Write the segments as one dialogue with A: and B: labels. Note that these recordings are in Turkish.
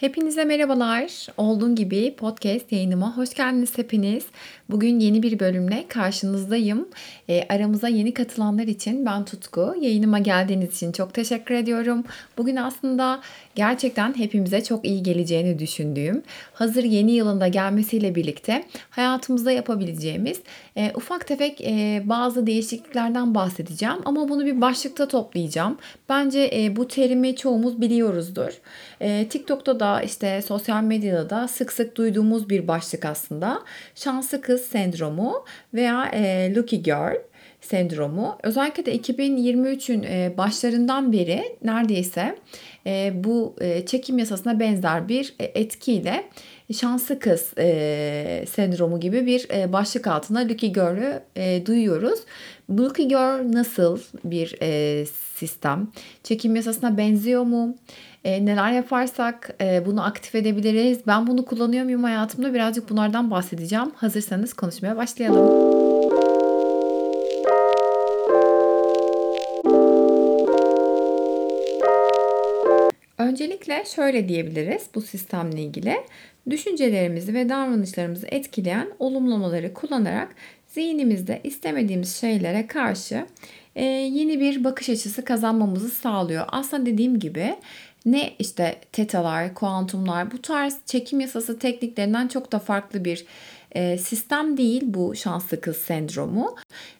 A: Hepinize merhabalar. Olduğun gibi podcast yayınıma hoş geldiniz hepiniz. Bugün yeni bir bölümle karşınızdayım. E, aramıza yeni katılanlar için ben Tutku. Yayınıma geldiğiniz için çok teşekkür ediyorum. Bugün aslında gerçekten hepimize çok iyi geleceğini düşündüğüm, hazır yeni yılında gelmesiyle birlikte hayatımızda yapabileceğimiz e, ufak tefek e, bazı değişikliklerden bahsedeceğim. Ama bunu bir başlıkta toplayacağım. Bence e, bu terimi çoğumuz biliyoruzdur. E, TikTok'ta da işte sosyal medyada da sık sık duyduğumuz bir başlık aslında. Şanslı kız sendromu veya e, lucky girl sendromu. Özellikle de 2023'ün e, başlarından beri neredeyse e, bu e, çekim yasasına benzer bir etkiyle şanslı kız sendromu gibi bir başlık altında Lucky Girl'ü duyuyoruz. Lucky Girl nasıl bir sistem? Çekim yasasına benziyor mu? E, neler yaparsak e, bunu aktif edebiliriz. Ben bunu kullanıyor muyum hayatımda? Birazcık bunlardan bahsedeceğim. Hazırsanız konuşmaya başlayalım. Öncelikle şöyle diyebiliriz bu sistemle ilgili. Düşüncelerimizi ve davranışlarımızı etkileyen olumlamaları kullanarak zihnimizde istemediğimiz şeylere karşı e, yeni bir bakış açısı kazanmamızı sağlıyor. Aslında dediğim gibi ne işte tetalar, kuantumlar bu tarz çekim yasası tekniklerinden çok da farklı bir e, sistem değil bu şanslı kız sendromu.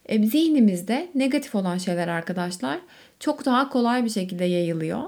A: E, zihnimizde negatif olan şeyler arkadaşlar çok daha kolay bir şekilde yayılıyor.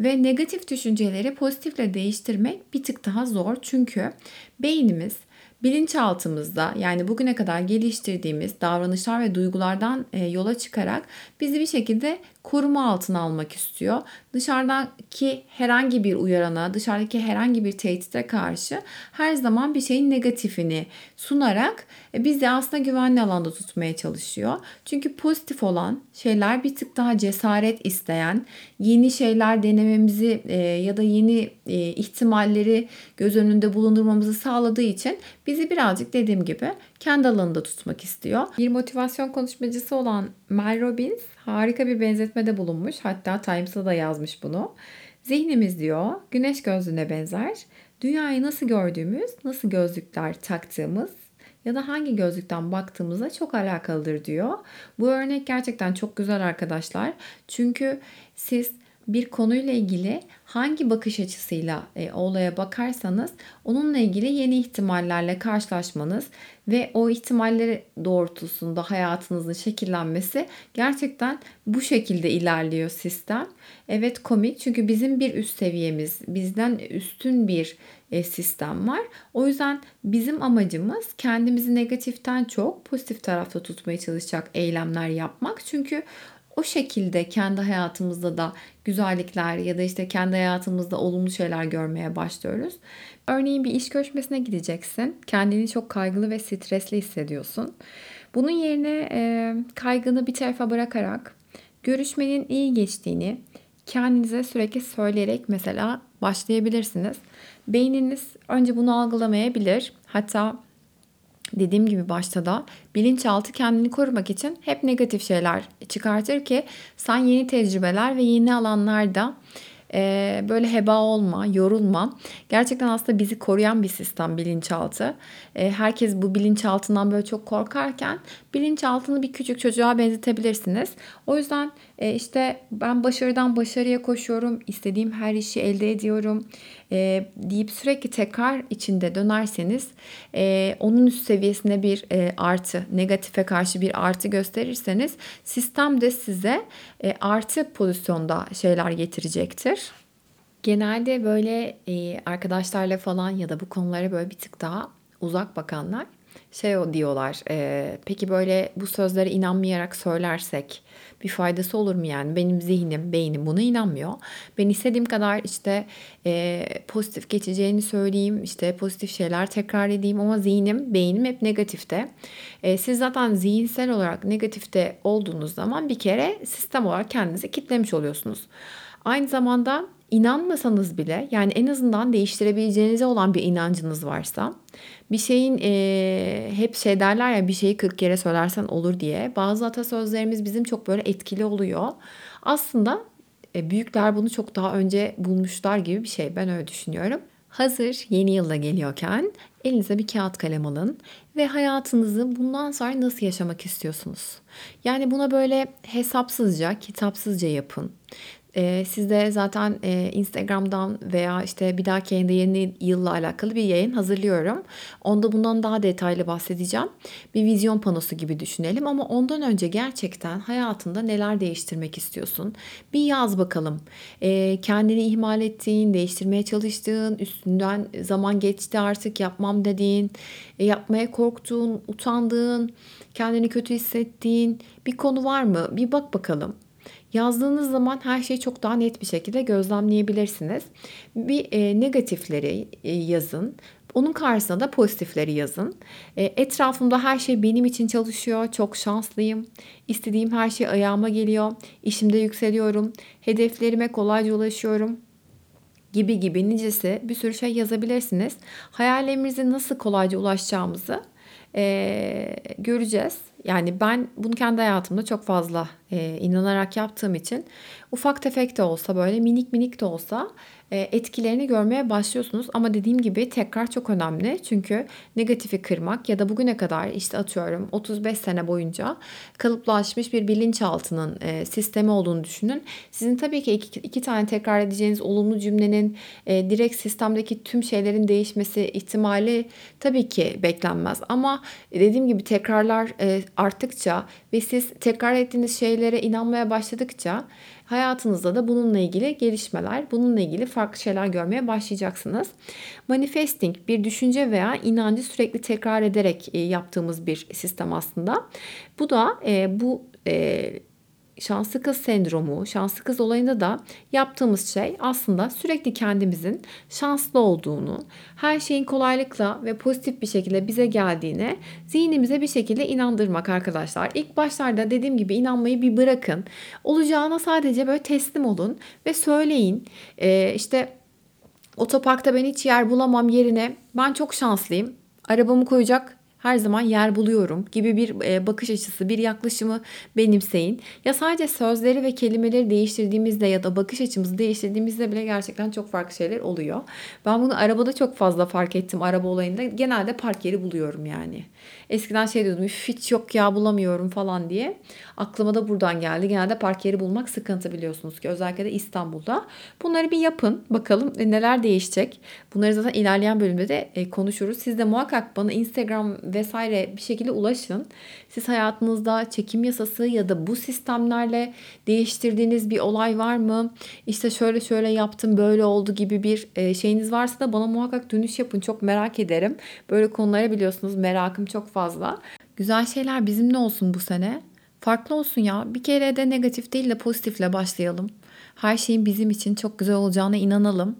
A: Ve negatif düşünceleri pozitifle değiştirmek bir tık daha zor. Çünkü beynimiz bilinçaltımızda yani bugüne kadar geliştirdiğimiz davranışlar ve duygulardan e, yola çıkarak bizi bir şekilde koruma altına almak istiyor. Dışarıdaki herhangi bir uyarana, dışarıdaki herhangi bir tehdide karşı her zaman bir şeyin negatifini sunarak e, bizi aslında güvenli alanda tutmaya çalışıyor. Çünkü pozitif olan şeyler bir tık daha cesaret isteyen, yeni şeyler denememizi e, ya da yeni e, ihtimalleri göz önünde bulundurmamızı sağladığı için bizi birazcık dediğim gibi kendi alanında tutmak istiyor. Bir motivasyon konuşmacısı olan Mel Robbins harika bir benzetmede bulunmuş. Hatta Times'a da yazmış bunu. Zihnimiz diyor güneş gözlüğüne benzer. Dünyayı nasıl gördüğümüz, nasıl gözlükler taktığımız ya da hangi gözlükten baktığımızla çok alakalıdır diyor. Bu örnek gerçekten çok güzel arkadaşlar. Çünkü siz bir konuyla ilgili hangi bakış açısıyla e, olaya bakarsanız onunla ilgili yeni ihtimallerle karşılaşmanız ve o ihtimalleri doğrultusunda hayatınızın şekillenmesi gerçekten bu şekilde ilerliyor sistem. Evet komik çünkü bizim bir üst seviyemiz, bizden üstün bir e, sistem var. O yüzden bizim amacımız kendimizi negatiften çok pozitif tarafta tutmaya çalışacak eylemler yapmak. Çünkü o şekilde kendi hayatımızda da güzellikler ya da işte kendi hayatımızda olumlu şeyler görmeye başlıyoruz. Örneğin bir iş görüşmesine gideceksin. Kendini çok kaygılı ve stresli hissediyorsun. Bunun yerine e, kaygını bir tarafa bırakarak görüşmenin iyi geçtiğini kendinize sürekli söyleyerek mesela başlayabilirsiniz. Beyniniz önce bunu algılamayabilir. Hatta dediğim gibi başta da bilinçaltı kendini korumak için hep negatif şeyler çıkartır ki sen yeni tecrübeler ve yeni alanlarda e, böyle heba olma, yorulma. Gerçekten aslında bizi koruyan bir sistem bilinçaltı. E, herkes bu bilinçaltından böyle çok korkarken bilinçaltını bir küçük çocuğa benzetebilirsiniz. O yüzden e, işte ben başarıdan başarıya koşuyorum, istediğim her işi elde ediyorum e, deyip sürekli tekrar içinde dönerseniz e, onun üst seviyesine bir e, artı, negatife karşı bir artı gösterirseniz sistem de size e, artı pozisyonda şeyler getirecektir. Genelde böyle e, arkadaşlarla falan ya da bu konulara böyle bir tık daha uzak bakanlar şey diyorlar. E, peki böyle bu sözlere inanmayarak söylersek bir faydası olur mu yani? Benim zihnim, beynim buna inanmıyor. Ben istediğim kadar işte e, pozitif geçeceğini söyleyeyim, işte pozitif şeyler tekrar edeyim ama zihnim, beynim hep negatifte. E, siz zaten zihinsel olarak negatifte olduğunuz zaman bir kere sistem olarak kendinizi kitlemiş oluyorsunuz. Aynı zamanda inanmasanız bile yani en azından değiştirebileceğinize olan bir inancınız varsa bir şeyin e, hep şey derler ya bir şeyi 40 kere söylersen olur diye bazı atasözlerimiz bizim çok böyle etkili oluyor. Aslında e, büyükler bunu çok daha önce bulmuşlar gibi bir şey ben öyle düşünüyorum. Hazır yeni yılda geliyorken elinize bir kağıt kalem alın ve hayatınızı bundan sonra nasıl yaşamak istiyorsunuz? Yani buna böyle hesapsızca, kitapsızca yapın. Ee, siz de zaten e, Instagram'dan veya işte bir dahaki yayında yeni yılla alakalı bir yayın hazırlıyorum. Onda bundan daha detaylı bahsedeceğim. Bir vizyon panosu gibi düşünelim ama ondan önce gerçekten hayatında neler değiştirmek istiyorsun? Bir yaz bakalım. Ee, kendini ihmal ettiğin, değiştirmeye çalıştığın, üstünden zaman geçti artık yapmam dediğin, e, yapmaya korktuğun, utandığın, kendini kötü hissettiğin bir konu var mı? Bir bak bakalım. Yazdığınız zaman her şeyi çok daha net bir şekilde gözlemleyebilirsiniz. Bir e, negatifleri e, yazın. Onun karşısına da pozitifleri yazın. E, etrafımda her şey benim için çalışıyor. Çok şanslıyım. İstediğim her şey ayağıma geliyor. İşimde yükseliyorum. Hedeflerime kolayca ulaşıyorum gibi gibi nicesi bir sürü şey yazabilirsiniz. Hayallerimize nasıl kolayca ulaşacağımızı e, göreceğiz. Yani ben bunu kendi hayatımda çok fazla e, inanarak yaptığım için ufak tefek de olsa böyle minik minik de olsa e, etkilerini görmeye başlıyorsunuz. Ama dediğim gibi tekrar çok önemli. Çünkü negatifi kırmak ya da bugüne kadar işte atıyorum 35 sene boyunca kalıplaşmış bir bilinçaltının e, sistemi olduğunu düşünün. Sizin tabii ki iki, iki tane tekrar edeceğiniz olumlu cümlenin e, direkt sistemdeki tüm şeylerin değişmesi ihtimali tabii ki beklenmez. Ama dediğim gibi tekrarlar arttıkça ve siz tekrar ettiğiniz şeylere inanmaya başladıkça hayatınızda da bununla ilgili gelişmeler, bununla ilgili farklı şeyler görmeye başlayacaksınız. Manifesting bir düşünce veya inancı sürekli tekrar ederek e, yaptığımız bir sistem aslında. Bu da e, bu e, şanslı kız sendromu, şanslı kız olayında da yaptığımız şey aslında sürekli kendimizin şanslı olduğunu, her şeyin kolaylıkla ve pozitif bir şekilde bize geldiğine zihnimize bir şekilde inandırmak arkadaşlar. İlk başlarda dediğim gibi inanmayı bir bırakın. Olacağına sadece böyle teslim olun ve söyleyin. Ee, işte otoparkta ben hiç yer bulamam yerine ben çok şanslıyım. Arabamı koyacak her zaman yer buluyorum gibi bir e, bakış açısı, bir yaklaşımı benimseyin. Ya sadece sözleri ve kelimeleri değiştirdiğimizde ya da bakış açımızı değiştirdiğimizde bile gerçekten çok farklı şeyler oluyor. Ben bunu arabada çok fazla fark ettim araba olayında. Genelde park yeri buluyorum yani. Eskiden şey diyordum hiç yok ya bulamıyorum falan diye. Aklıma da buradan geldi. Genelde park yeri bulmak sıkıntı biliyorsunuz ki özellikle de İstanbul'da. Bunları bir yapın bakalım e, neler değişecek. Bunları zaten ilerleyen bölümde de e, konuşuruz. Siz de muhakkak bana Instagram vesaire bir şekilde ulaşın. Siz hayatınızda çekim yasası ya da bu sistemlerle değiştirdiğiniz bir olay var mı? İşte şöyle şöyle yaptım böyle oldu gibi bir e, şeyiniz varsa da bana muhakkak dönüş yapın. Çok merak ederim. Böyle konulara biliyorsunuz merakım çok fazla. Güzel şeyler bizimle olsun bu sene. Farklı olsun ya. Bir kere de negatif değil de pozitifle başlayalım. Her şeyin bizim için çok güzel olacağına inanalım.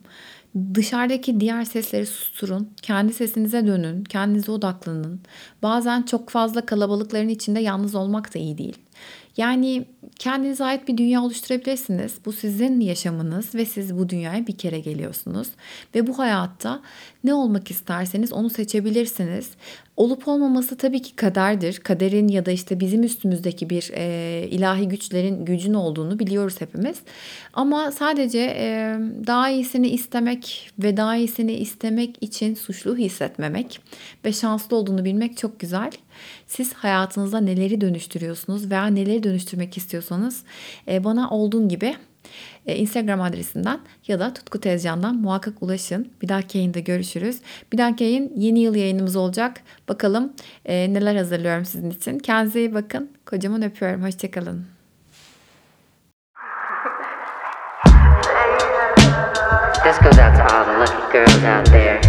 A: Dışarıdaki diğer sesleri susturun. Kendi sesinize dönün. Kendinize odaklanın. Bazen çok fazla kalabalıkların içinde yalnız olmak da iyi değil. Yani kendinize ait bir dünya oluşturabilirsiniz. Bu sizin yaşamınız ve siz bu dünyaya bir kere geliyorsunuz. Ve bu hayatta ne olmak isterseniz onu seçebilirsiniz. Olup olmaması tabii ki kaderdir. Kaderin ya da işte bizim üstümüzdeki bir e, ilahi güçlerin gücün olduğunu biliyoruz hepimiz. Ama sadece e, daha iyisini istemek ve daha iyisini istemek için suçlu hissetmemek ve şanslı olduğunu bilmek çok güzel. Siz hayatınızda neleri dönüştürüyorsunuz veya neleri dönüştürmek istiyorsanız e, bana olduğun gibi e, Instagram adresinden ya da Tutku Tezcan'dan muhakkak ulaşın. Bir dahaki yayında görüşürüz. Bir dahaki yayın yeni yıl yayınımız olacak. Bakalım e, neler hazırlıyorum sizin için. Kendinize iyi bakın. Kocaman öpüyorum. Hoşçakalın. This goes out all the lucky girls out there.